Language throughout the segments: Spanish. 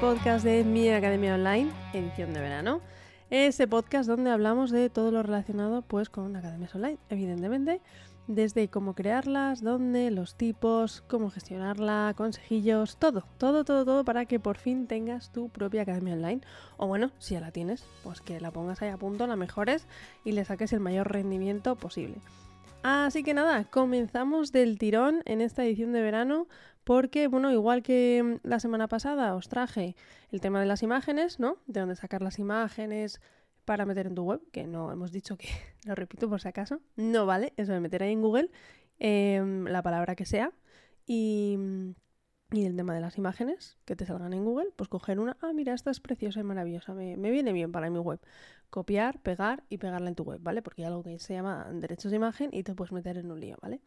podcast de Mi Academia Online, edición de verano. Ese podcast donde hablamos de todo lo relacionado pues con academias online, evidentemente, desde cómo crearlas, dónde, los tipos, cómo gestionarla, consejillos, todo, todo, todo, todo para que por fin tengas tu propia academia online. O bueno, si ya la tienes, pues que la pongas ahí a punto, la mejores y le saques el mayor rendimiento posible. Así que nada, comenzamos del tirón en esta edición de verano porque, bueno, igual que la semana pasada os traje el tema de las imágenes, ¿no? De dónde sacar las imágenes para meter en tu web, que no hemos dicho que, lo repito por si acaso, no vale eso de meter ahí en Google em, la palabra que sea y y el tema de las imágenes que te salgan en Google, pues coger una, ah, mira, esta es preciosa y maravillosa, me, viene bien para mi web. Copiar, pegar y pegarla en tu web, ¿vale? Porque hay algo que se llama derechos de imagen y te puedes meter en un lío, ¿vale?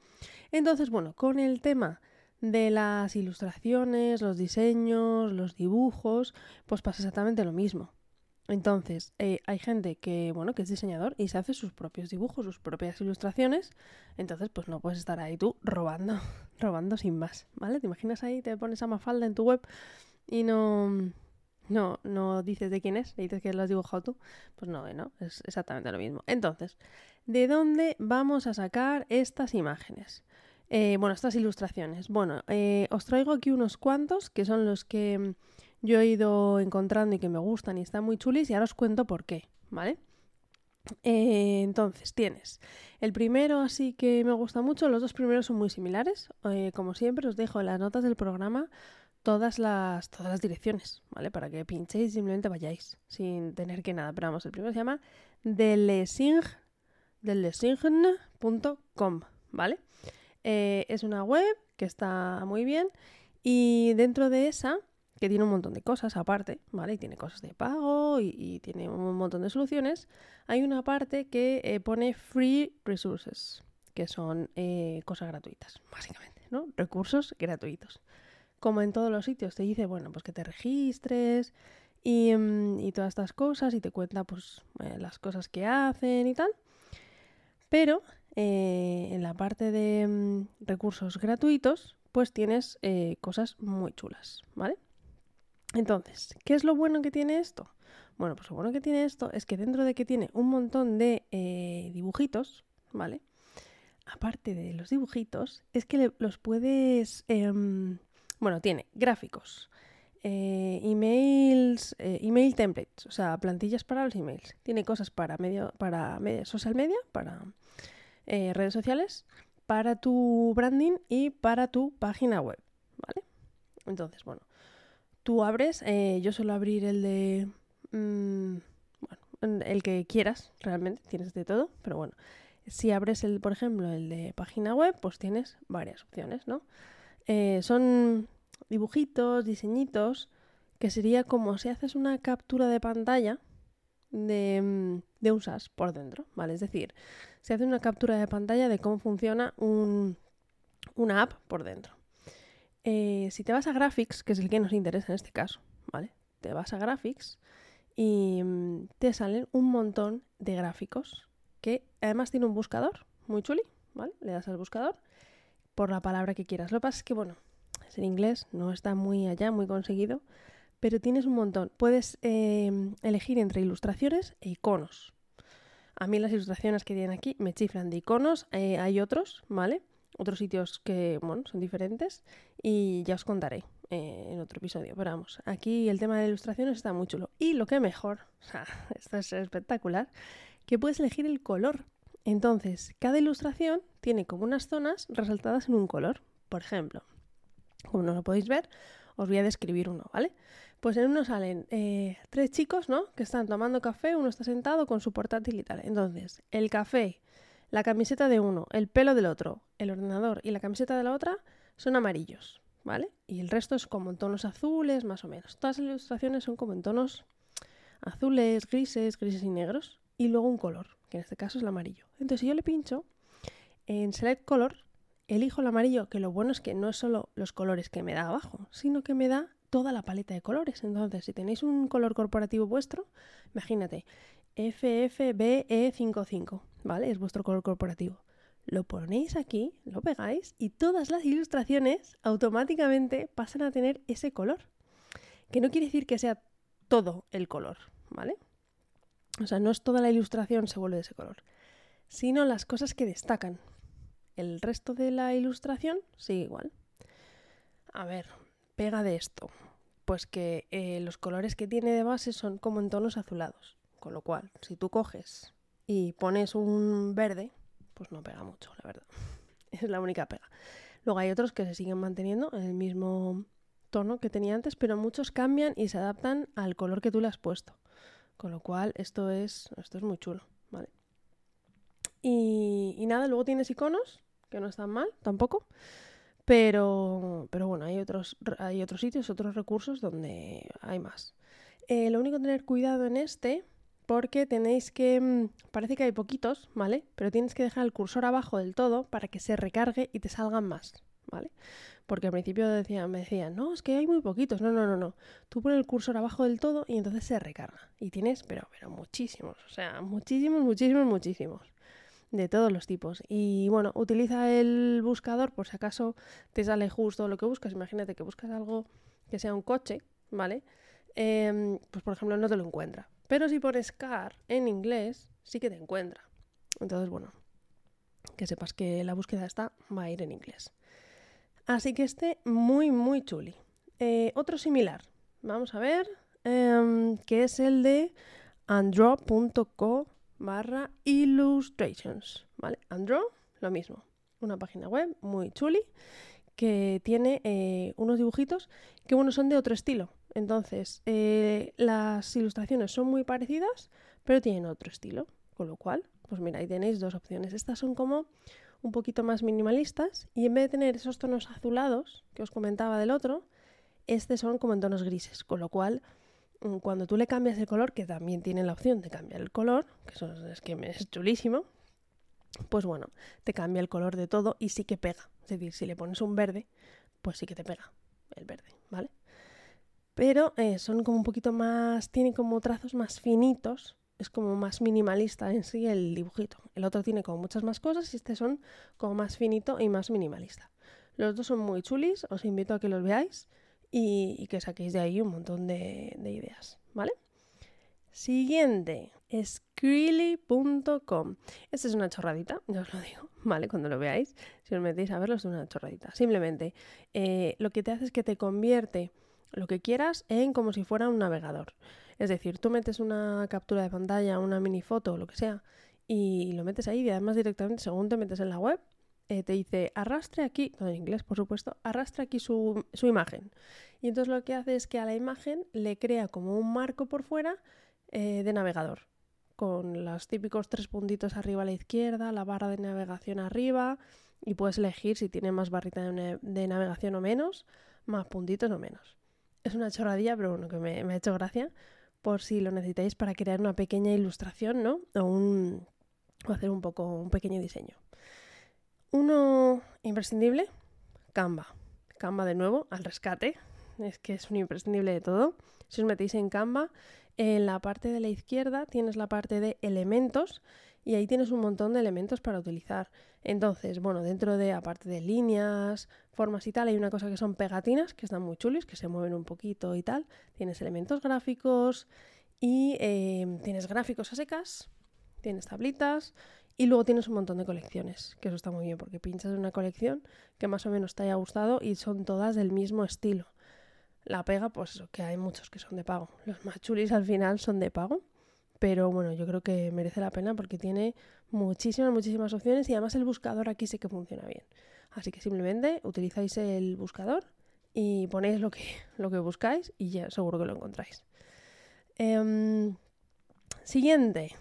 Entonces, bueno, con el tema de las ilustraciones, los diseños, los dibujos, pues pasa exactamente lo mismo. Entonces, eh, hay gente que, bueno, que es diseñador y se hace sus propios dibujos, sus propias ilustraciones. Entonces, pues no puedes estar ahí tú robando, robando sin más, ¿vale? Te imaginas ahí, te pones a Mafalda en tu web y no, no, no dices de quién es, le dices que lo has dibujado tú. Pues no, ¿no? Es exactamente lo mismo. Entonces, ¿de dónde vamos a sacar estas imágenes? Eh, bueno, estas ilustraciones. Bueno, eh, os traigo aquí unos cuantos que son los que yo he ido encontrando y que me gustan y están muy chulis y ahora os cuento por qué, ¿vale? Eh, entonces, tienes el primero, así que me gusta mucho. Los dos primeros son muy similares. Como siempre, os dejo en las notas del programa todas las, todas las direcciones, ¿vale? Para que pinchéis y simplemente vayáis sin tener que nada. Pero vamos, el primero se llama delesing, delesing.com, ¿vale? Eh, es una web que está muy bien y dentro de esa que tiene un montón de cosas aparte, ¿vale? Y tiene cosas de pago y, tiene un montón de soluciones. Hay una parte que eh, pone free resources, que son eh, cosas gratuitas, básicamente, ¿no? Recursos gratuitos. Como en todos los sitios te dice, bueno, pues que te registres y, mm, todas estas cosas y te cuenta pues las cosas que hacen y tal. Pero en la parte de mm, recursos gratuitos, pues tienes cosas muy chulas, ¿vale? Entonces, ¿qué es lo bueno que tiene esto? Bueno, pues lo bueno que tiene esto es que dentro de que tiene un montón de eh, dibujitos, ¿vale? Aparte de los dibujitos, es que los puedes... Em, bueno, tiene gráficos, eh, emails, eh, email templates, o sea, plantillas para los emails. Tiene cosas para medio, para social media, para redes sociales, para tu branding y para tu página web, ¿vale? Entonces, bueno, Tú abres, eh, yo suelo abrir el de... Mm, bueno, el que quieras, realmente, tienes de todo, pero bueno, si abres el, por ejemplo, el de página web, pues tienes varias opciones, ¿no? Eh, son dibujitos, diseñitos, que sería como si haces una captura de pantalla de, mm, de un SAS por dentro, ¿vale? Es decir, se hace una captura de pantalla de cómo funciona un, una app por dentro. Eh, si te vas a Graphics, que es el que nos interesa en este caso, ¿vale? Te vas a Graphics y mm, te salen un montón de gráficos que además tiene un buscador muy chuli, ¿vale? Le das al buscador por la palabra que quieras. Lo que pasa es que, bueno, es en inglés, no está muy allá, muy conseguido, pero tienes un montón. Puedes em, elegir entre ilustraciones e iconos. A mí las ilustraciones que tienen aquí me chiflan de iconos, eh, hay otros, ¿vale? otros sitios que, bueno, son diferentes y ya os contaré eh, en otro episodio. Pero vamos, aquí el tema de ilustraciones está muy chulo. Y lo que mejor, o sea, esto es espectacular, que puedes elegir el color. Entonces, cada ilustración tiene como unas zonas resaltadas en un color. Por ejemplo, como no lo podéis ver, os voy a describir uno, ¿vale? Pues en uno salen eh, tres chicos, ¿no? Que están tomando café, uno está sentado con su portátil y tal. Entonces, el café la camiseta de uno, el pelo del otro, el ordenador y la camiseta de la otra son amarillos, ¿vale? Y el resto es como en tonos azules, más o menos. Todas las ilustraciones son como en tonos azules, grises, grises y negros. Y luego un color, que en este caso es el amarillo. Entonces, si yo le pincho en Select Color, elijo el amarillo, que lo bueno es que no es solo los colores que me da abajo, sino que me da toda la paleta de colores. Entonces, si tenéis un color corporativo vuestro, imagínate, FFBE55, ¿vale? Es vuestro color corporativo. Lo ponéis aquí, lo pegáis y todas las ilustraciones automáticamente pasan a tener ese color. Que no quiere decir que sea todo el color, ¿vale? O sea, no es toda la ilustración se vuelve de ese color, sino las cosas que destacan. El resto de la ilustración sigue igual. A ver, pega de esto. Pues que eh, los colores que tiene de base son como en tonos azulados. Con lo cual, si tú coges y pones un verde, pues no pega mucho, la verdad. Es la única pega. Luego hay otros que se siguen manteniendo en el mismo tono que tenía antes, pero muchos cambian y se adaptan al color que tú le has puesto. Con lo cual, esto es, esto es muy chulo, ¿vale? Y, y nada, luego tienes iconos, que no están mal tampoco. Pero, pero bueno, hay otros, hay otros sitios, otros recursos donde hay más. Eh, lo único tener cuidado en este, porque tenéis que, mm, parece que hay poquitos, ¿vale? Pero tienes que dejar el cursor abajo del todo para que se recargue y te salgan más, ¿vale? Porque al principio decían, me decían, no, es que hay muy poquitos. No, no, no, no. Tú pones el cursor abajo del todo y entonces se recarga. Y tienes, pero, pero muchísimos. O sea, muchísimos, muchísimos, muchísimos. De todos los tipos. Y bueno, utiliza el buscador por si acaso te sale justo lo que buscas. Imagínate que buscas algo que sea un coche, ¿vale? Em, pues por ejemplo no te lo encuentra. Pero si pones car en inglés, sí que te encuentra. Entonces, bueno, que sepas que la búsqueda está va a ir en inglés. Así que este muy, muy chuli. Eh, otro similar, vamos a ver, em, que es el de andro.co barra illustrations. ¿Vale? Andro, lo mismo. Una página web muy chuli que tiene eh, unos dibujitos que, bueno, son de otro estilo. Entonces, eh, las ilustraciones son muy parecidas, pero tienen otro estilo. Con lo cual, pues mira, ahí tenéis dos opciones. Estas son como un poquito más minimalistas y en vez de tener esos tonos azulados que os comentaba del otro, estos son como en tonos grises, con lo cual cuando tú le cambias el color, que también tiene la opción de cambiar el color, que eso es que es chulísimo, pues bueno, te cambia el color de todo y sí que pega. Es decir, si le pones un verde, pues sí que te pega el verde, ¿vale? Pero eh, son como un poquito más, tienen como trazos más finitos es como más minimalista en sí el dibujito. El otro tiene como muchas más cosas y este son como más finito y más minimalista. Los dos son muy chulis, os invito a que los veáis y, que saquéis de ahí un montón de, ideas, ¿vale? Siguiente, Skrill.com. Esta es una chorradita, ya os lo digo, ¿vale? Cuando lo veáis, si os metéis a verlo, es una chorradita. Simplemente, eh, lo que te hace es que te convierte lo que quieras en como si fuera un navegador. Es decir, tú metes una captura de pantalla, una mini foto lo que sea, y lo metes ahí y además directamente según te metes en la web, eh, te dice arrastre aquí, en inglés por supuesto, arrastre aquí su, imagen. Y entonces lo que hace es que a la imagen le crea como un marco por fuera eh, de navegador, con los típicos tres puntitos arriba a la izquierda, la barra de navegación arriba, y puedes elegir si tiene más barrita de, navegación o menos, más puntitos o menos. Es una chorradilla, pero bueno, que me, me ha hecho gracia por si lo necesitáis para crear una pequeña ilustración, ¿no? O, un, o hacer un poco un pequeño diseño. Uno imprescindible, Canva. Canva de nuevo, al rescate. Es que es un imprescindible de todo. Si os metéis en Canva, en la parte de la izquierda tienes la parte de elementos y ahí tienes un montón de elementos para utilizar. Entonces, bueno, dentro de, aparte de líneas, formas y tal, hay una cosa que son pegatinas, que están muy chulis, que se mueven un poquito y tal. Tienes elementos gráficos y em, tienes gráficos a secas, tienes tablitas y luego tienes un montón de colecciones, que eso está muy bien porque pinchas una colección que más o menos te haya gustado y son todas del mismo estilo. La pega, pues que hay muchos que son de pago. Los más chulis al final son de pago pero bueno, yo creo que merece la pena porque tiene muchísimas, muchísimas opciones y además el buscador aquí sí que funciona bien. Así que simplemente utilizáis el buscador y ponéis lo que, lo que buscáis y ya seguro que lo encontráis. Em, siguiente.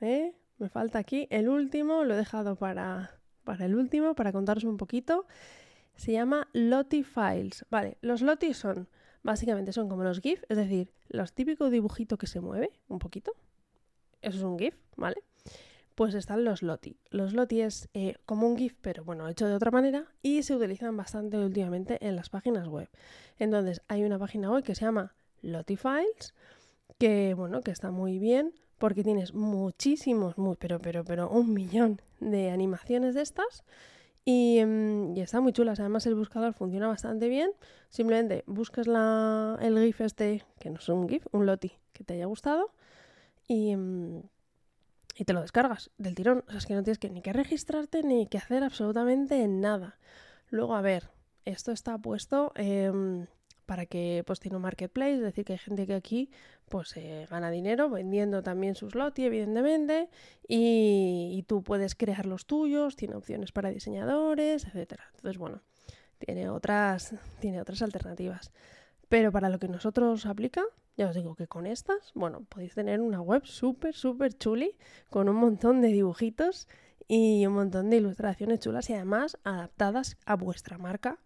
¿eh? Me falta aquí el último, lo he dejado para, para el último, para contaros un poquito. Se llama Lottie Files. Vale, los Lottie son Básicamente son como los GIF, es decir, los típicos dibujitos que se mueve un poquito. Eso es un GIF, ¿vale? Pues están los Loti. Los Loti es eh, como un GIF, pero bueno, hecho de otra manera y se utilizan bastante últimamente en las páginas web. Entonces, hay una página web que se llama Loti Files, que bueno, que está muy bien porque tienes muchísimos, muy, pero, pero, pero un millón de animaciones de estas Mm, y, está muy chula. Además, el buscador funciona bastante bien. Simplemente buscas la, el GIF este, que no es un GIF, un LOTI que te haya gustado. Y, mm, y te lo descargas del tirón. O sea, es que no tienes que, ni que registrarte ni que hacer absolutamente nada. Luego, a ver, esto está puesto em, para que pues tiene un marketplace, es decir, que hay gente que aquí pues eh, gana dinero vendiendo también sus lotis, evidentemente, y, tú puedes crear los tuyos, tiene opciones para diseñadores, etcétera. Entonces, bueno, tiene otras, tiene otras alternativas. Pero para lo que nosotros aplica, ya os digo que con estas, bueno, podéis tener una web súper, súper chuli, con un montón de dibujitos y un montón de ilustraciones chulas y además adaptadas a vuestra marca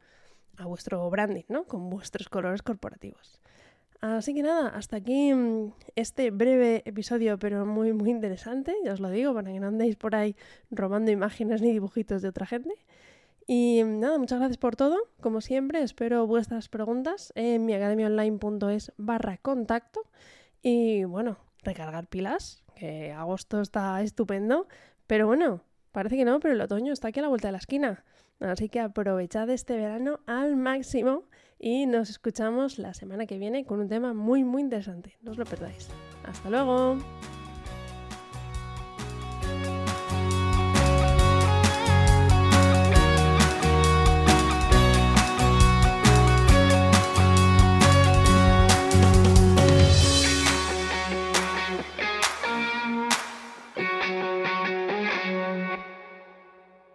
a vuestro branding, ¿no? Con vuestros colores corporativos. Así que nada, hasta aquí mm, este breve episodio, pero muy, muy interesante, ya os lo digo, para que no andéis por ahí robando imágenes ni dibujitos de otra gente. Y mm, nada, muchas gracias por todo. Como siempre, espero vuestras preguntas en mi academiaonline.es barra contacto. Y bueno, recargar pilas, que agosto está estupendo. Pero bueno, parece que no, pero el otoño está aquí a la vuelta de la esquina. Así que aprovechad este verano al máximo y nos escuchamos la semana que viene con un tema muy muy interesante. No os lo perdáis. Hasta luego.